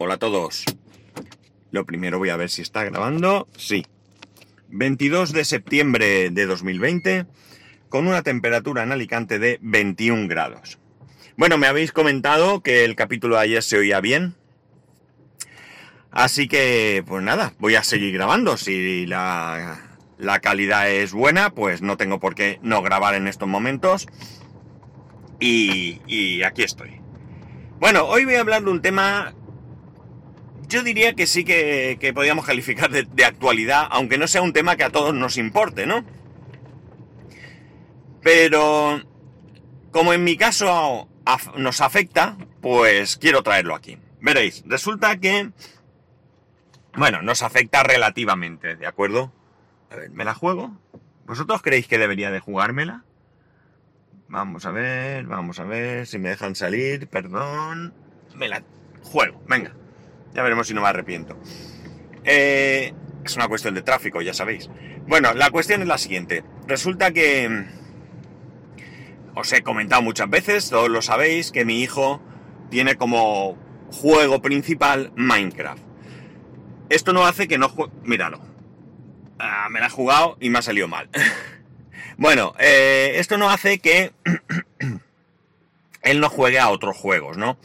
Hola a todos. Lo primero voy a ver si está grabando. Sí. 22 de septiembre de 2020 con una temperatura en Alicante de 21 grados. Bueno, me habéis comentado que el capítulo de ayer se oía bien. Así que, pues nada, voy a seguir grabando. Si la, la calidad es buena, pues no tengo por qué no grabar en estos momentos. Y, y aquí estoy. Bueno, hoy voy a hablar de un tema yo diría que sí que, que podríamos calificar de, de, actualidad, aunque no sea un tema que a todos nos importe, ¿no? Pero como en mi caso nos afecta, pues quiero traerlo aquí. Veréis, resulta que, bueno, nos afecta relativamente, ¿de acuerdo? A ver, ¿me la juego? ¿Vosotros creéis que debería de jugármela? Vamos a ver, vamos a ver si me dejan salir, perdón. Me la juego, venga. Ya veremos si no me arrepiento. Eh, es una cuestión de tráfico, ya sabéis. Bueno, la cuestión es la siguiente. Resulta que... Os he comentado muchas veces, todos lo sabéis, que mi hijo tiene como juego principal Minecraft. Esto no hace que no juegue... Míralo. Ah, me la he jugado y me ha salido mal. bueno, eh, esto no hace que él no juegue a otros juegos, ¿no?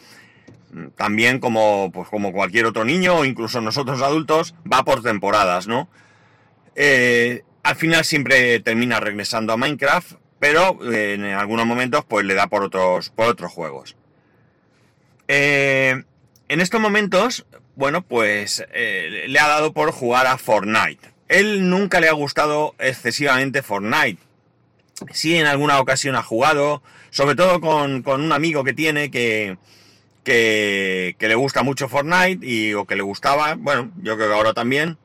También como, pues como cualquier otro niño o incluso nosotros adultos, va por temporadas, ¿no? Eh, al final siempre termina regresando a Minecraft, pero eh, en algunos momentos pues le da por otros, por otros juegos. Eh, en estos momentos, bueno, pues le ha dado por jugar a Fortnite. Él nunca le ha gustado excesivamente Fortnite. Sí, en alguna ocasión ha jugado, sobre todo con, con un amigo que tiene que, que, le gusta mucho Fortnite y o que le gustaba, bueno, yo creo que ahora también.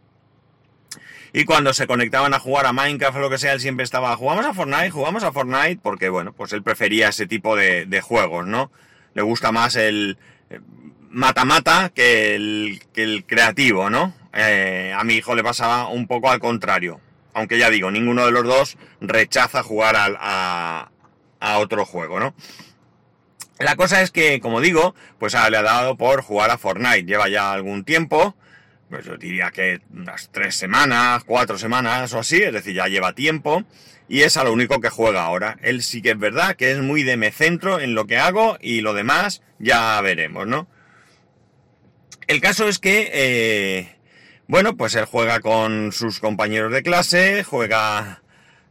Y cuando se conectaban a jugar a Minecraft o lo que sea, él siempre estaba, jugamos a Fortnite, jugamos a Fortnite, porque bueno, pues él prefería ese tipo de, de juegos, ¿no? Le gusta más el mata-mata -mata que, el, que el creativo, ¿no? Eh, a mi hijo le pasaba un poco al contrario. Aunque ya digo, ninguno de los dos rechaza jugar a, a, a otro juego, ¿no? La cosa es que, como digo, pues le ha dado por jugar a Fortnite. Lleva ya algún tiempo, pues yo diría que unas tres semanas, cuatro semanas o así, es decir, ya lleva tiempo. Y es a lo único que juega ahora. Él sí que es verdad que es muy de me centro en lo que hago y lo demás ya veremos, ¿no? El caso es que, eh, bueno, pues él juega con sus compañeros de clase, juega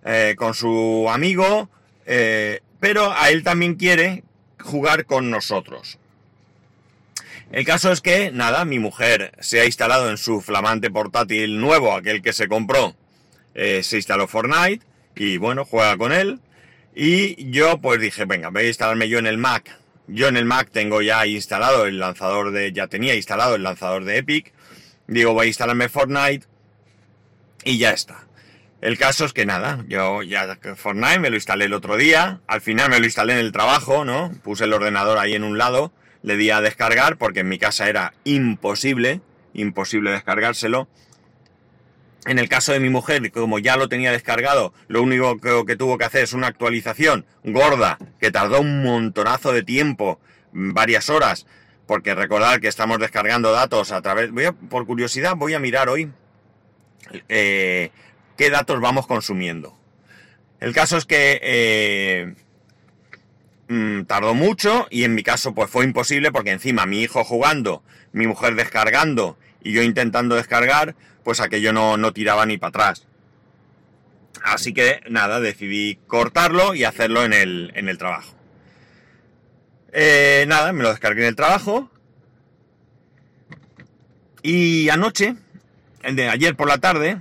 eh, con su amigo, eh, pero a él también quiere jugar con nosotros. El caso es que, nada, mi mujer se ha instalado en su flamante portátil nuevo, aquel que se compró, eh, se instaló Fortnite y bueno, juega con él. Y yo pues dije, venga, voy a instalarme yo en el Mac. Yo en el Mac tengo ya instalado el lanzador de, ya tenía instalado el lanzador de Epic. Digo, voy a instalarme Fortnite y ya está. El caso es que nada, yo ya Fortnite me lo instalé el otro día, al final me lo instalé en el trabajo, ¿no? Puse el ordenador ahí en un lado, le di a descargar porque en mi casa era imposible, imposible descargárselo. En el caso de mi mujer, como ya lo tenía descargado, lo único que, tuvo que hacer es una actualización gorda, que tardó un montonazo de tiempo, varias horas, porque recordar que estamos descargando datos a través... Por curiosidad, voy a mirar hoy... Eh, qué datos vamos consumiendo. El caso es que eh, mmm, tardó mucho y en mi caso pues fue imposible porque encima mi hijo jugando, mi mujer descargando y yo intentando descargar, pues aquello no, no tiraba ni para atrás. Así que nada, decidí cortarlo y hacerlo en el, en el trabajo. Eh, nada, me lo descargué en el trabajo. Y anoche, de ayer por la tarde,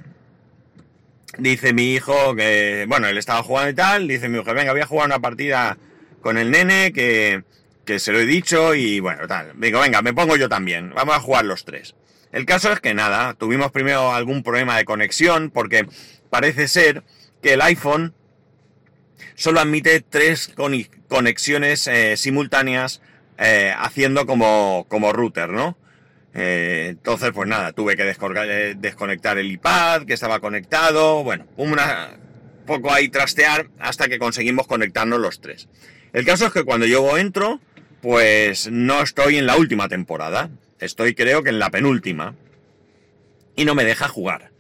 dice mi hijo que, bueno, él estaba jugando y tal, dice mi hijo, venga, voy a jugar una partida con el nene que, que se lo he dicho y bueno, tal. Digo, venga, me pongo yo también, vamos a jugar los tres. El caso es que nada, tuvimos primero algún problema de conexión porque parece ser que el iPhone solo admite tres conexiones eh, simultáneas eh, haciendo como, como router, ¿no? Eh, entonces, pues nada, tuve que eh, desconectar el iPad que estaba conectado, bueno, una poco ahí trastear hasta que conseguimos conectarnos los tres. El caso es que cuando yo entro, pues no estoy en la última temporada. Estoy creo que en la penúltima. Y no me deja jugar.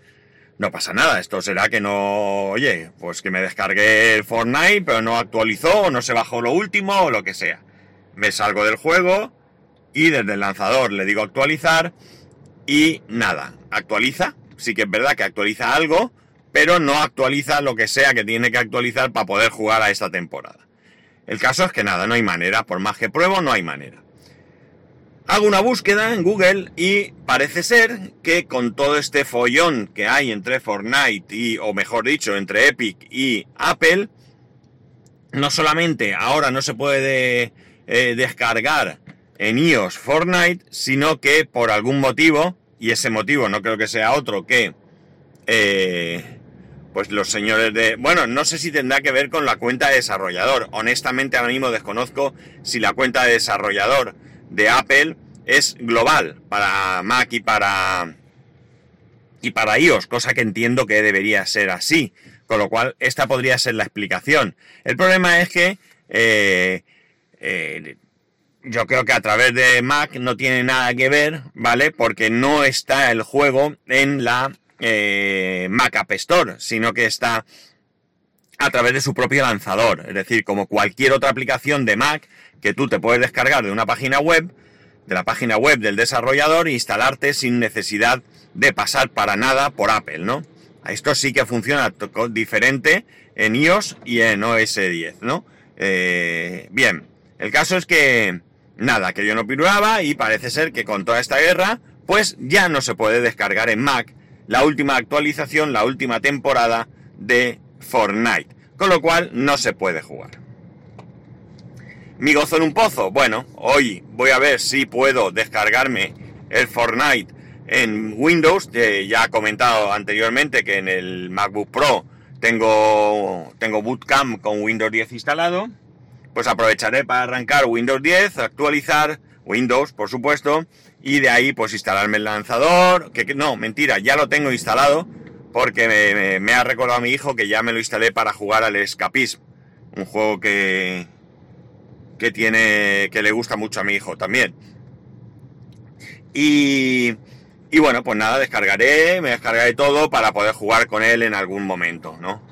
No pasa nada, esto será que no, oye, pues que me descargué el Fortnite, pero no actualizó, o no se bajó lo último, o lo que sea. Me salgo del juego y desde el lanzador le digo actualizar y nada, actualiza. Sí que es verdad que actualiza algo, pero no actualiza lo que sea que tiene que actualizar para poder jugar a esta temporada. El caso es que nada, no hay manera, por más que pruebo, no hay manera. Hago una búsqueda en Google y parece ser que con todo este follón que hay entre Fortnite y, o mejor dicho, entre Epic y Apple, no solamente ahora no se puede eh, descargar en iOS Fortnite, sino que por algún motivo, y ese motivo no creo que sea otro que, eh, pues los señores de... Bueno, no sé si tendrá que ver con la cuenta de desarrollador. Honestamente ahora mismo desconozco si la cuenta de desarrollador de Apple es global para Mac y para y para iOS, cosa que entiendo que debería ser así, con lo cual esta podría ser la explicación. El problema es que eh, eh, yo creo que a través de Mac no tiene nada que ver, ¿vale? Porque no está el juego en la eh, Mac App Store, sino que está a través de su propio lanzador, es decir, como cualquier otra aplicación de Mac que tú te puedes descargar de una página web, de la página web del desarrollador e instalarte sin necesidad de pasar para nada por Apple, ¿no? Esto sí que funciona diferente en iOS y en OS 10, ¿no? Eh, bien, el caso es que, nada, que yo no pirulaba y parece ser que con toda esta guerra, pues ya no se puede descargar en Mac la última actualización, la última temporada de Fortnite, con lo cual no se puede jugar. Mi gozo en un pozo. Bueno, hoy voy a ver si puedo descargarme el Fortnite en Windows. ya he comentado anteriormente que en el MacBook Pro tengo, tengo Bootcamp con Windows 10 instalado. Pues aprovecharé para arrancar Windows 10, actualizar Windows, por supuesto, y de ahí pues instalarme el lanzador. Que, no, mentira, ya lo tengo instalado porque me, ha recordado a mi hijo que ya me lo instalé para jugar al Escapism, un juego que, que tiene, que le gusta mucho a mi hijo también. Y, y bueno, pues nada, descargaré, me descargaré todo para poder jugar con él en algún momento, ¿no?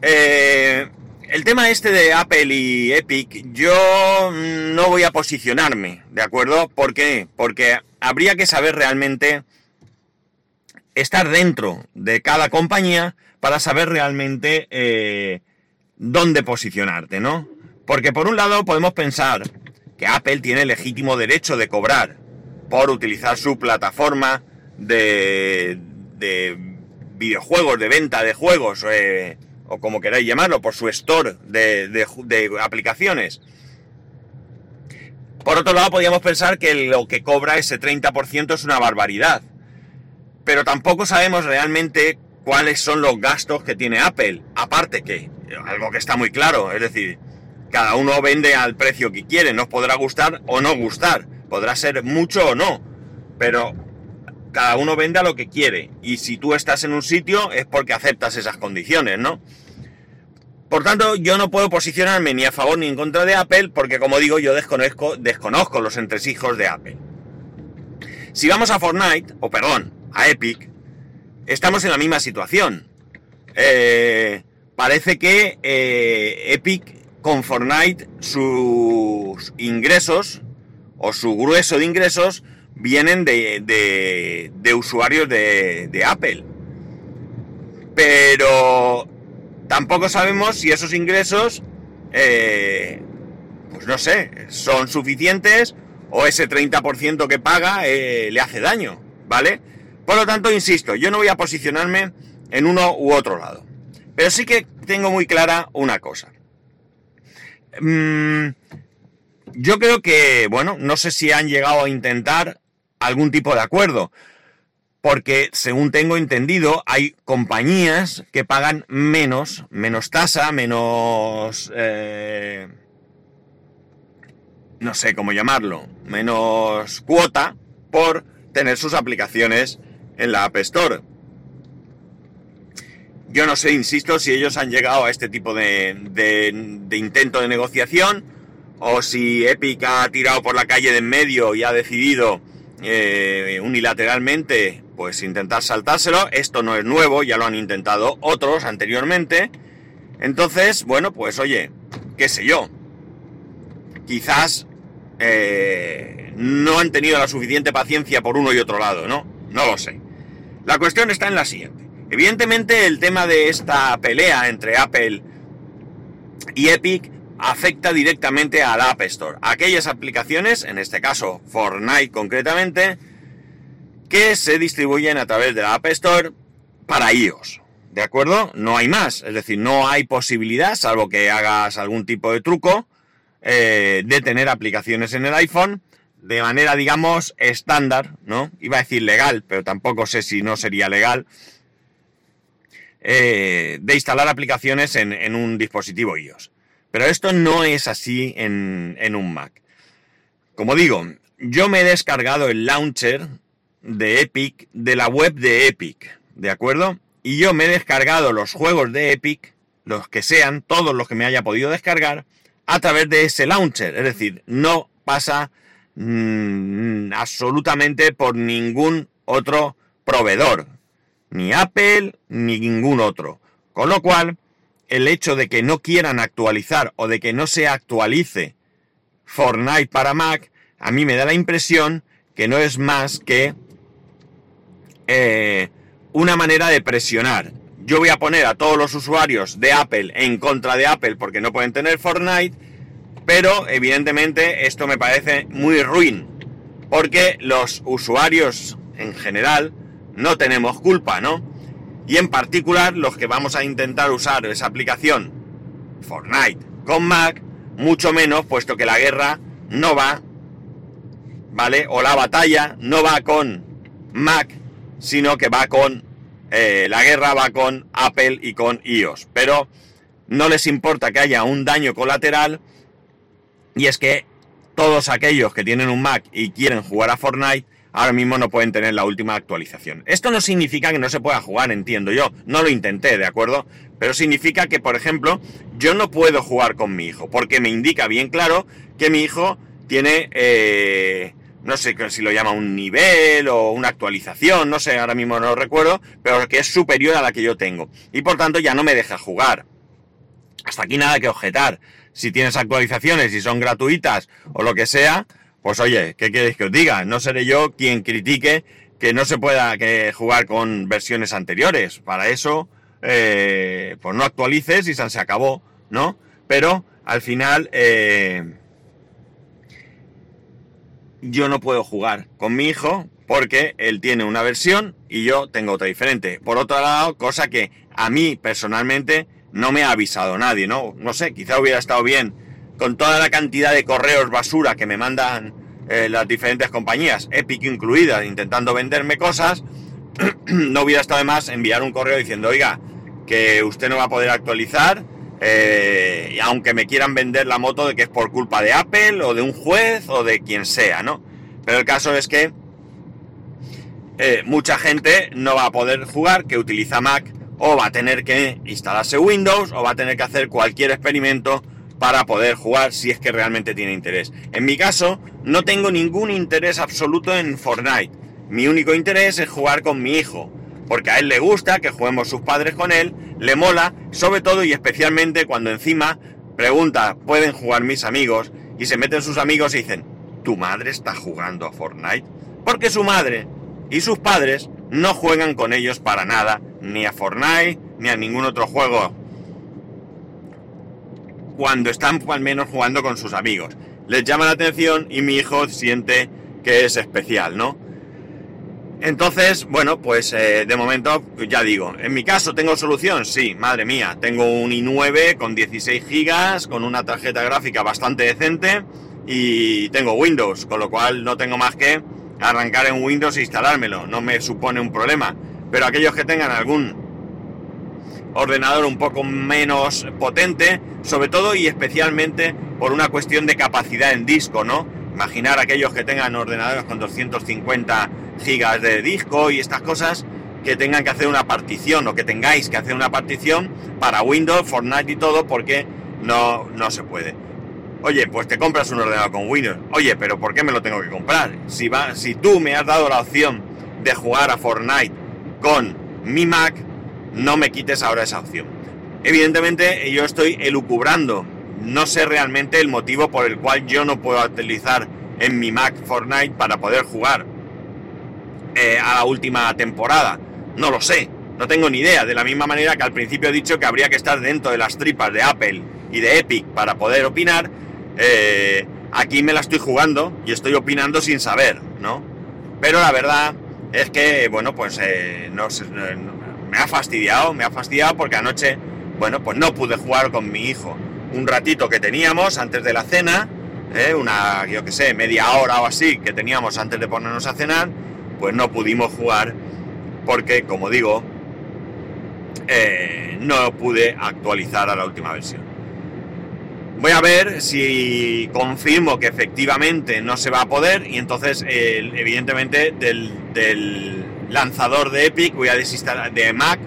Eh, el tema este de Apple y Epic, yo no voy a posicionarme, ¿de acuerdo? ¿Por qué? Porque habría que saber realmente estar dentro de cada compañía para saber realmente eh, dónde posicionarte, ¿no? Porque por un lado podemos pensar que Apple tiene legítimo derecho de cobrar por utilizar su plataforma de, videojuegos, de venta de juegos, eh, o como queráis llamarlo, por su store de, de aplicaciones. Por otro lado, podríamos pensar que lo que cobra ese 30% es una barbaridad. Pero tampoco sabemos realmente cuáles son los gastos que tiene Apple. Aparte que, algo que está muy claro, es decir, cada uno vende al precio que quiere, nos podrá gustar o no gustar, podrá ser mucho o no, pero cada uno vende a lo que quiere. Y si tú estás en un sitio es porque aceptas esas condiciones, ¿no? Por tanto, yo no puedo posicionarme ni a favor ni en contra de Apple, porque como digo, yo desconozco, desconozco los entresijos de Apple. Si vamos a Fortnite, o perdón, a Epic, estamos en la misma situación. Eh, parece que eh, Epic con Fortnite sus ingresos o su grueso de ingresos vienen de, de, usuarios de, de, Apple. Pero tampoco sabemos si esos ingresos, eh, pues no sé, son suficientes o ese 30% que paga eh, le hace daño, ¿vale? Por lo tanto, insisto, yo no voy a posicionarme en uno u otro lado. Pero sí que tengo muy clara una cosa. Mm, yo creo que, bueno, no sé si han llegado a intentar algún tipo de acuerdo, porque según tengo entendido, hay compañías que pagan menos, menos tasa, menos... Eh, no sé cómo llamarlo, menos cuota por tener sus aplicaciones en la App Store. Yo no sé, insisto, si ellos han llegado a este tipo de, intento de negociación o si Epic ha tirado por la calle de en medio y ha decidido eh, unilateralmente pues intentar saltárselo. Esto no es nuevo, ya lo han intentado otros anteriormente. Entonces, bueno, pues oye, qué sé yo. Quizás eh, no han tenido la suficiente paciencia por uno y otro lado, ¿no? No lo sé. La cuestión está en la siguiente. Evidentemente el tema de esta pelea entre Apple y Epic afecta directamente al App Store. Aquellas aplicaciones, en este caso Fortnite concretamente, que se distribuyen a través de la App Store para iOS. ¿De acuerdo? No hay más. Es decir, no hay posibilidad, salvo que hagas algún tipo de truco, eh, de tener aplicaciones en el iPhone de manera, digamos, estándar, ¿no? Iba a decir legal, pero tampoco sé si no sería legal, eh, de instalar aplicaciones en, un dispositivo iOS. Pero esto no es así en, un Mac. Como digo, yo me he descargado el launcher de Epic de la web de Epic, ¿de acuerdo? Y yo me he descargado los juegos de Epic, los que sean, todos los que me haya podido descargar, a través de ese launcher. Es decir, no pasa mm, absolutamente por ningún otro proveedor. Ni Apple, ni ningún otro. Con lo cual, el hecho de que no quieran actualizar o de que no se actualice Fortnite para Mac, a mí me da la impresión que no es más que eh, una manera de presionar yo voy a poner a todos los usuarios de Apple en contra de Apple porque no pueden tener Fortnite, pero evidentemente esto me parece muy ruin, porque los usuarios en general no tenemos culpa, ¿no? Y en particular los que vamos a intentar usar esa aplicación Fortnite con Mac, mucho menos, puesto que la guerra no va, ¿vale? O la batalla no va con Mac, sino que va con eh, la guerra va con Apple y con iOS, pero no les importa que haya un daño colateral y es que todos aquellos que tienen un Mac y quieren jugar a Fortnite ahora mismo no pueden tener la última actualización. Esto no significa que no se pueda jugar, entiendo yo, no lo intenté, ¿de acuerdo? Pero significa que, por ejemplo, yo no puedo jugar con mi hijo, porque me indica bien claro que mi hijo tiene... Eh, no sé si lo llama un nivel o una actualización, no sé, ahora mismo no lo recuerdo, pero que es superior a la que yo tengo. Y por tanto ya no me deja jugar. Hasta aquí nada que objetar. Si tienes actualizaciones y son gratuitas o lo que sea, pues oye, ¿qué queréis que os diga? No seré yo quien critique que no se pueda jugar con versiones anteriores. Para eso, eh, pues no actualices y se acabó, ¿no? Pero al final... Eh, yo no puedo jugar con mi hijo porque él tiene una versión y yo tengo otra diferente. Por otro lado, cosa que a mí personalmente no me ha avisado nadie, ¿no? No sé, quizá hubiera estado bien con toda la cantidad de correos basura que me mandan eh, las diferentes compañías, Epic incluidas, intentando venderme cosas, no hubiera estado de más enviar un correo diciendo, oiga, que usted no va a poder actualizar, eh, aunque me quieran vender la moto de que es por culpa de Apple o de un juez o de quien sea, ¿no? Pero el caso es que eh, mucha gente no va a poder jugar que utiliza Mac o va a tener que instalarse Windows o va a tener que hacer cualquier experimento para poder jugar si es que realmente tiene interés. En mi caso, no tengo ningún interés absoluto en Fortnite. Mi único interés es jugar con mi hijo porque a él le gusta que juguemos sus padres con él, le mola, sobre todo y especialmente cuando encima pregunta, ¿pueden jugar mis amigos? Y se meten sus amigos y dicen, ¿tu madre está jugando a Fortnite? Porque su madre y sus padres no juegan con ellos para nada, ni a Fortnite, ni a ningún otro juego. Cuando están al menos jugando con sus amigos. Les llama la atención y mi hijo siente que es especial, ¿no? Entonces, bueno, pues eh, de momento, ya digo, en mi caso tengo solución, sí, madre mía, tengo un i9 con 16 gigas, con una tarjeta gráfica bastante decente y tengo Windows, con lo cual no tengo más que arrancar en Windows e instalármelo, no me supone un problema. Pero aquellos que tengan algún ordenador un poco menos potente, sobre todo y especialmente por una cuestión de capacidad en disco, ¿no? Imaginar aquellos que tengan ordenadores con 250 gigas de disco y estas cosas que tengan que hacer una partición o que tengáis que hacer una partición para Windows, Fortnite y todo porque no, no se puede. Oye, pues te compras un ordenador con Windows. Oye, pero ¿por qué me lo tengo que comprar? Si, va, si tú me has dado la opción de jugar a Fortnite con mi Mac, no me quites ahora esa opción. Evidentemente yo estoy elucubrando. No sé realmente el motivo por el cual yo no puedo utilizar en mi Mac Fortnite para poder jugar eh, a la última temporada. No lo sé, no tengo ni idea. De la misma manera que al principio he dicho que habría que estar dentro de las tripas de Apple y de Epic para poder opinar, eh, aquí me la estoy jugando y estoy opinando sin saber, ¿no? Pero la verdad es que, bueno, pues eh, no, me ha fastidiado, me ha fastidiado porque anoche, bueno, pues no pude jugar con mi hijo. Un ratito que teníamos antes de la cena, ¿eh? una, yo que sé, media hora o así que teníamos antes de ponernos a cenar, pues no pudimos jugar porque, como digo, eh, no pude actualizar a la última versión. Voy a ver si confirmo que efectivamente no se va a poder y entonces, evidentemente, del, lanzador de Epic voy a desinstalar, de Mac,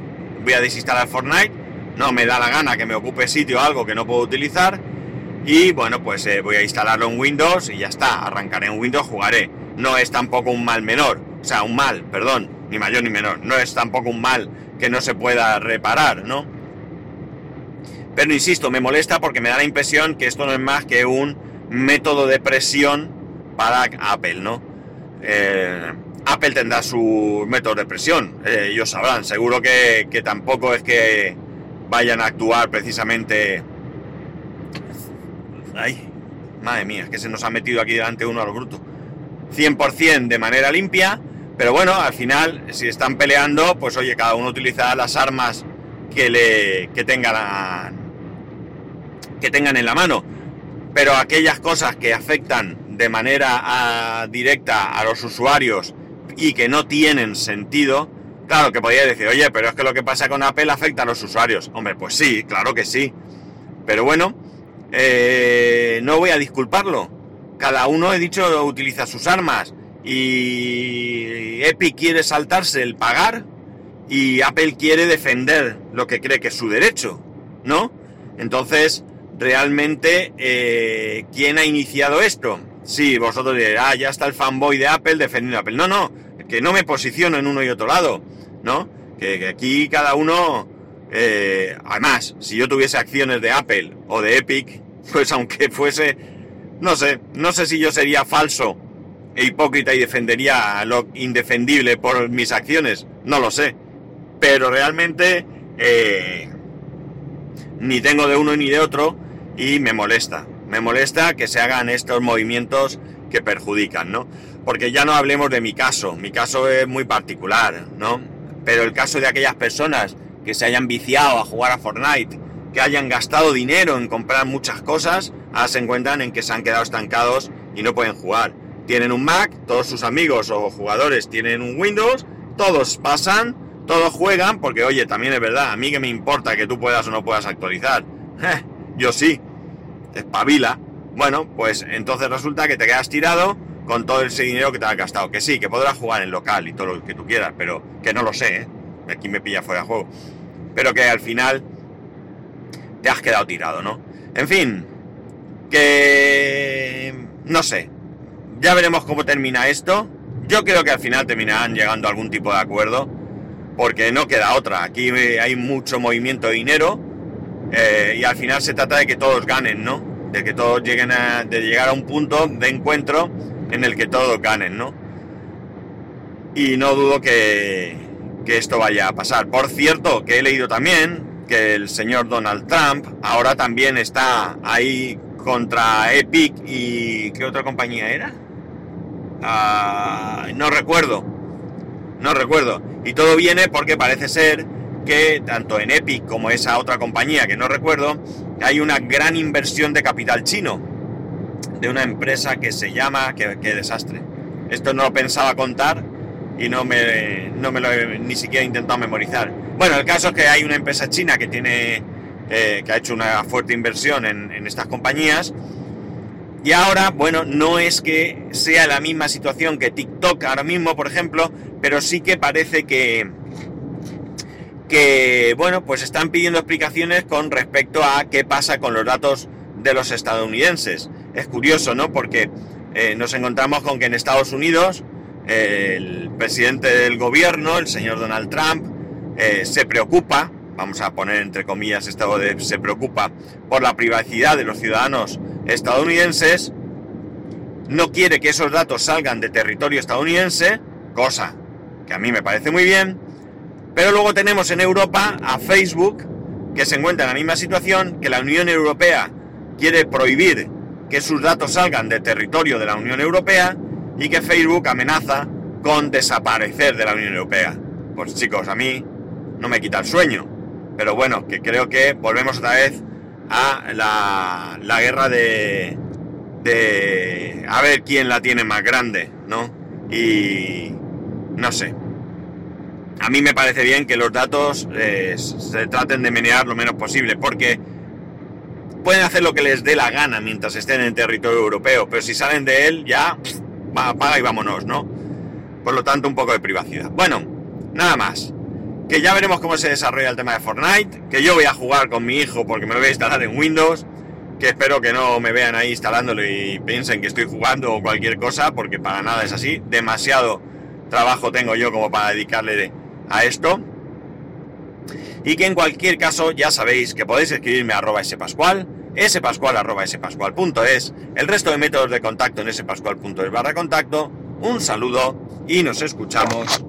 voy a desinstalar Fortnite. No me da la gana que me ocupe sitio algo que no puedo utilizar. Y bueno, pues eh, voy a instalarlo en Windows y ya está. Arrancaré en Windows, jugaré. No es tampoco un mal menor. O sea, un mal, perdón, ni mayor ni menor. No es tampoco un mal que no se pueda reparar, ¿no? Pero insisto, me molesta porque me da la impresión que esto no es más que un método de presión para Apple, ¿no? Eh, Apple tendrá su método de presión, eh, ellos sabrán, seguro que, tampoco es que vayan a actuar precisamente... Ay, madre mía, que se nos ha metido aquí delante uno a lo bruto. 100% de manera limpia, pero bueno, al final, si están peleando, pues oye, cada uno utiliza las armas que le que tengan que tengan en la mano. Pero aquellas cosas que afectan de manera ah, directa a los usuarios y que no tienen sentido, claro que podría decir, oye, pero es que lo que pasa con Apple afecta a los usuarios. Hombre, pues sí, claro que sí. Pero bueno, eh, no voy a disculparlo. Cada uno, he dicho, utiliza sus armas y Epic quiere saltarse el pagar y Apple quiere defender lo que cree que es su derecho, ¿no? Entonces, realmente, eh, ¿quién ha iniciado esto? Sí, vosotros diréis, ah, ya está el fanboy de Apple defendiendo a Apple. No, no, que no me posiciono en uno y otro lado, ¿no? Que, aquí cada uno, eh, además, si yo tuviese acciones de Apple o de Epic, pues aunque fuese, no sé, no sé si yo sería falso e hipócrita y defendería lo indefendible por mis acciones, no lo sé. Pero realmente eh, ni tengo de uno ni de otro y me molesta. Me molesta que se hagan estos movimientos que perjudican, ¿no? Porque ya no hablemos de mi caso, mi caso es muy particular, ¿no? Pero el caso de aquellas personas que se hayan viciado a jugar a Fortnite, que hayan gastado dinero en comprar muchas cosas, ahora se encuentran en que se han quedado estancados y no pueden jugar tienen un Mac, todos sus amigos o jugadores tienen un Windows, todos pasan, todos juegan, porque oye, también es verdad, a mí que me importa que tú puedas o no puedas actualizar. yo sí, espabila. Bueno, pues entonces resulta que te quedas tirado con todo ese dinero que te has gastado. Que sí, que podrás jugar en local y todo lo que tú quieras, pero que no lo sé, ¿eh? Aquí me pilla fuera de juego. Pero que al final te has quedado tirado, ¿no? En fin, que... No sé, ya veremos cómo termina esto. Yo creo que al final terminarán llegando a algún tipo de acuerdo, porque no queda otra. Aquí hay mucho movimiento de dinero eh, y al final se trata de que todos ganen, ¿no? De que todos lleguen a de llegar a un punto de encuentro en el que todos ganen, ¿no? Y no dudo que, que esto vaya a pasar. Por cierto, que he leído también que el señor Donald Trump ahora también está ahí contra Epic y ¿qué otra compañía era? Ah, no recuerdo. No recuerdo. Y todo viene porque parece ser que tanto en Epic como esa otra compañía que no recuerdo, hay una gran inversión de capital chino. De una empresa que se llama... Qué, desastre. Esto no lo pensaba contar y no me, no me lo he ni siquiera intentado memorizar. Bueno, el caso es que hay una empresa china que tiene... Eh, que ha hecho una fuerte inversión en, en estas compañías y ahora, bueno, no es que sea la misma situación que TikTok ahora mismo, por ejemplo, pero sí que parece que, que bueno, pues están pidiendo explicaciones con respecto a qué pasa con los datos de los estadounidenses. Es curioso, ¿no? Porque eh, nos encontramos con que en Estados Unidos el presidente del gobierno, el señor Donald Trump, eh, se preocupa, vamos a poner entre comillas esto se preocupa por la privacidad de los ciudadanos estadounidenses, no quiere que esos datos salgan de territorio estadounidense, cosa que a mí me parece muy bien, pero luego tenemos en Europa a Facebook, que se encuentra en la misma situación, que la Unión Europea quiere prohibir que sus datos salgan de territorio de la Unión Europea y que Facebook amenaza con desaparecer de la Unión Europea. Pues chicos, a mí no me quita el sueño, pero bueno, que creo que volvemos otra vez a la, la guerra de, de a ver quién la tiene más grande, ¿no? Y no sé. A mí me parece bien que los datos eh, se traten de menear lo menos posible, porque pueden hacer lo que les dé la gana mientras estén en territorio europeo, pero si salen de él ya va, apaga y vámonos, ¿no? Por lo tanto, un poco de privacidad. Bueno, nada más. Que ya veremos cómo se desarrolla el tema de Fortnite, que yo voy a jugar con mi hijo porque me lo voy a instalar en Windows, que espero que no me vean ahí instalándolo y piensen que estoy jugando o cualquier cosa, porque para nada es así. Demasiado trabajo tengo yo como para dedicarle a esto. Y que en cualquier caso ya sabéis que podéis escribirme a arroba spascual, spascual.es, el resto de métodos de contacto en spascual.es barra contacto. Un saludo y nos escuchamos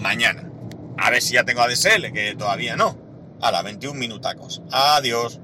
mañana. A ver si ya tengo ADSL, que todavía no. A la 21 minutacos. Adiós.